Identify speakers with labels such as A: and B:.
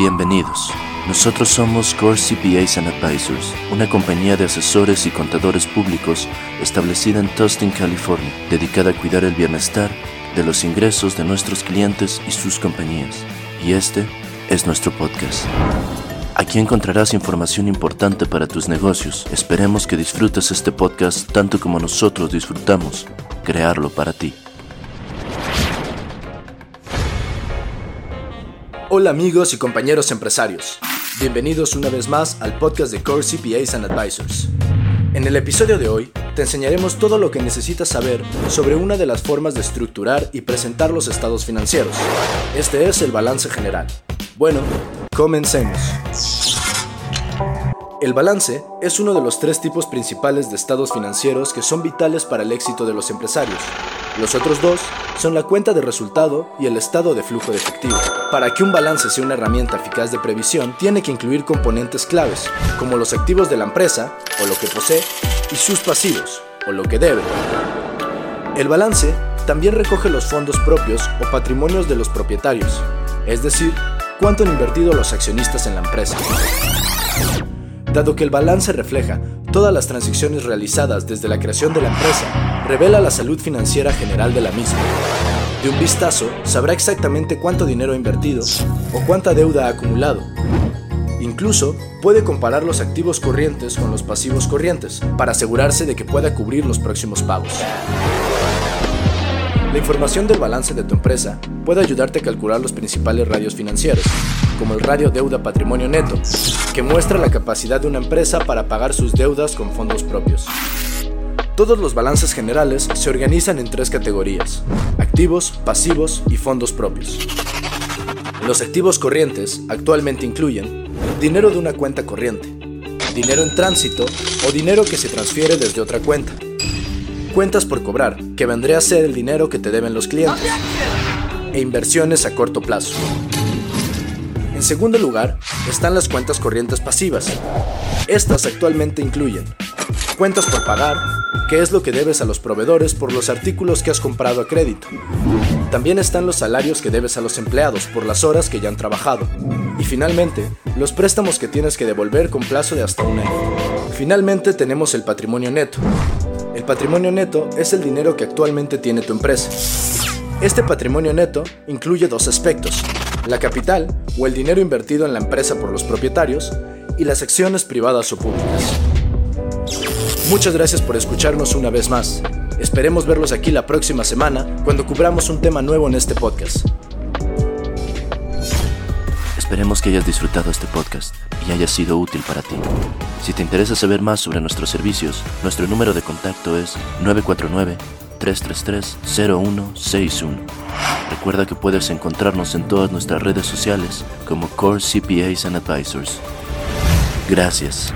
A: Bienvenidos. Nosotros somos Core CPAs and Advisors, una compañía de asesores y contadores públicos establecida en Tustin, California, dedicada a cuidar el bienestar de los ingresos de nuestros clientes y sus compañías. Y este es nuestro podcast. Aquí encontrarás información importante para tus negocios. Esperemos que disfrutes este podcast tanto como nosotros disfrutamos crearlo para ti.
B: Hola amigos y compañeros empresarios. Bienvenidos una vez más al podcast de Core CPAs and Advisors. En el episodio de hoy te enseñaremos todo lo que necesitas saber sobre una de las formas de estructurar y presentar los estados financieros. Este es el balance general. Bueno, comencemos. El balance es uno de los tres tipos principales de estados financieros que son vitales para el éxito de los empresarios. Los otros dos son la cuenta de resultado y el estado de flujo de efectivo. Para que un balance sea una herramienta eficaz de previsión, tiene que incluir componentes claves, como los activos de la empresa, o lo que posee, y sus pasivos, o lo que debe. El balance también recoge los fondos propios o patrimonios de los propietarios, es decir, cuánto han invertido los accionistas en la empresa. Dado que el balance refleja todas las transacciones realizadas desde la creación de la empresa, revela la salud financiera general de la misma. De un vistazo, sabrá exactamente cuánto dinero ha invertido o cuánta deuda ha acumulado. Incluso puede comparar los activos corrientes con los pasivos corrientes para asegurarse de que pueda cubrir los próximos pagos. La información del balance de tu empresa puede ayudarte a calcular los principales radios financieros, como el radio deuda patrimonio neto, que muestra la capacidad de una empresa para pagar sus deudas con fondos propios. Todos los balances generales se organizan en tres categorías, activos, pasivos y fondos propios. Los activos corrientes actualmente incluyen dinero de una cuenta corriente, dinero en tránsito o dinero que se transfiere desde otra cuenta, cuentas por cobrar, que vendría a ser el dinero que te deben los clientes, e inversiones a corto plazo. En segundo lugar, están las cuentas corrientes pasivas. Estas actualmente incluyen cuentas por pagar, que es lo que debes a los proveedores por los artículos que has comprado a crédito. También están los salarios que debes a los empleados por las horas que ya han trabajado. Y finalmente, los préstamos que tienes que devolver con plazo de hasta un año. Finalmente tenemos el patrimonio neto, el patrimonio neto es el dinero que actualmente tiene tu empresa. Este patrimonio neto incluye dos aspectos, la capital o el dinero invertido en la empresa por los propietarios y las acciones privadas o públicas. Muchas gracias por escucharnos una vez más. Esperemos verlos aquí la próxima semana cuando cubramos un tema nuevo en este podcast.
A: Esperemos que hayas disfrutado este podcast y haya sido útil para ti. Si te interesa saber más sobre nuestros servicios, nuestro número de contacto es 949-333-0161. Recuerda que puedes encontrarnos en todas nuestras redes sociales como Core CPAs and Advisors. Gracias.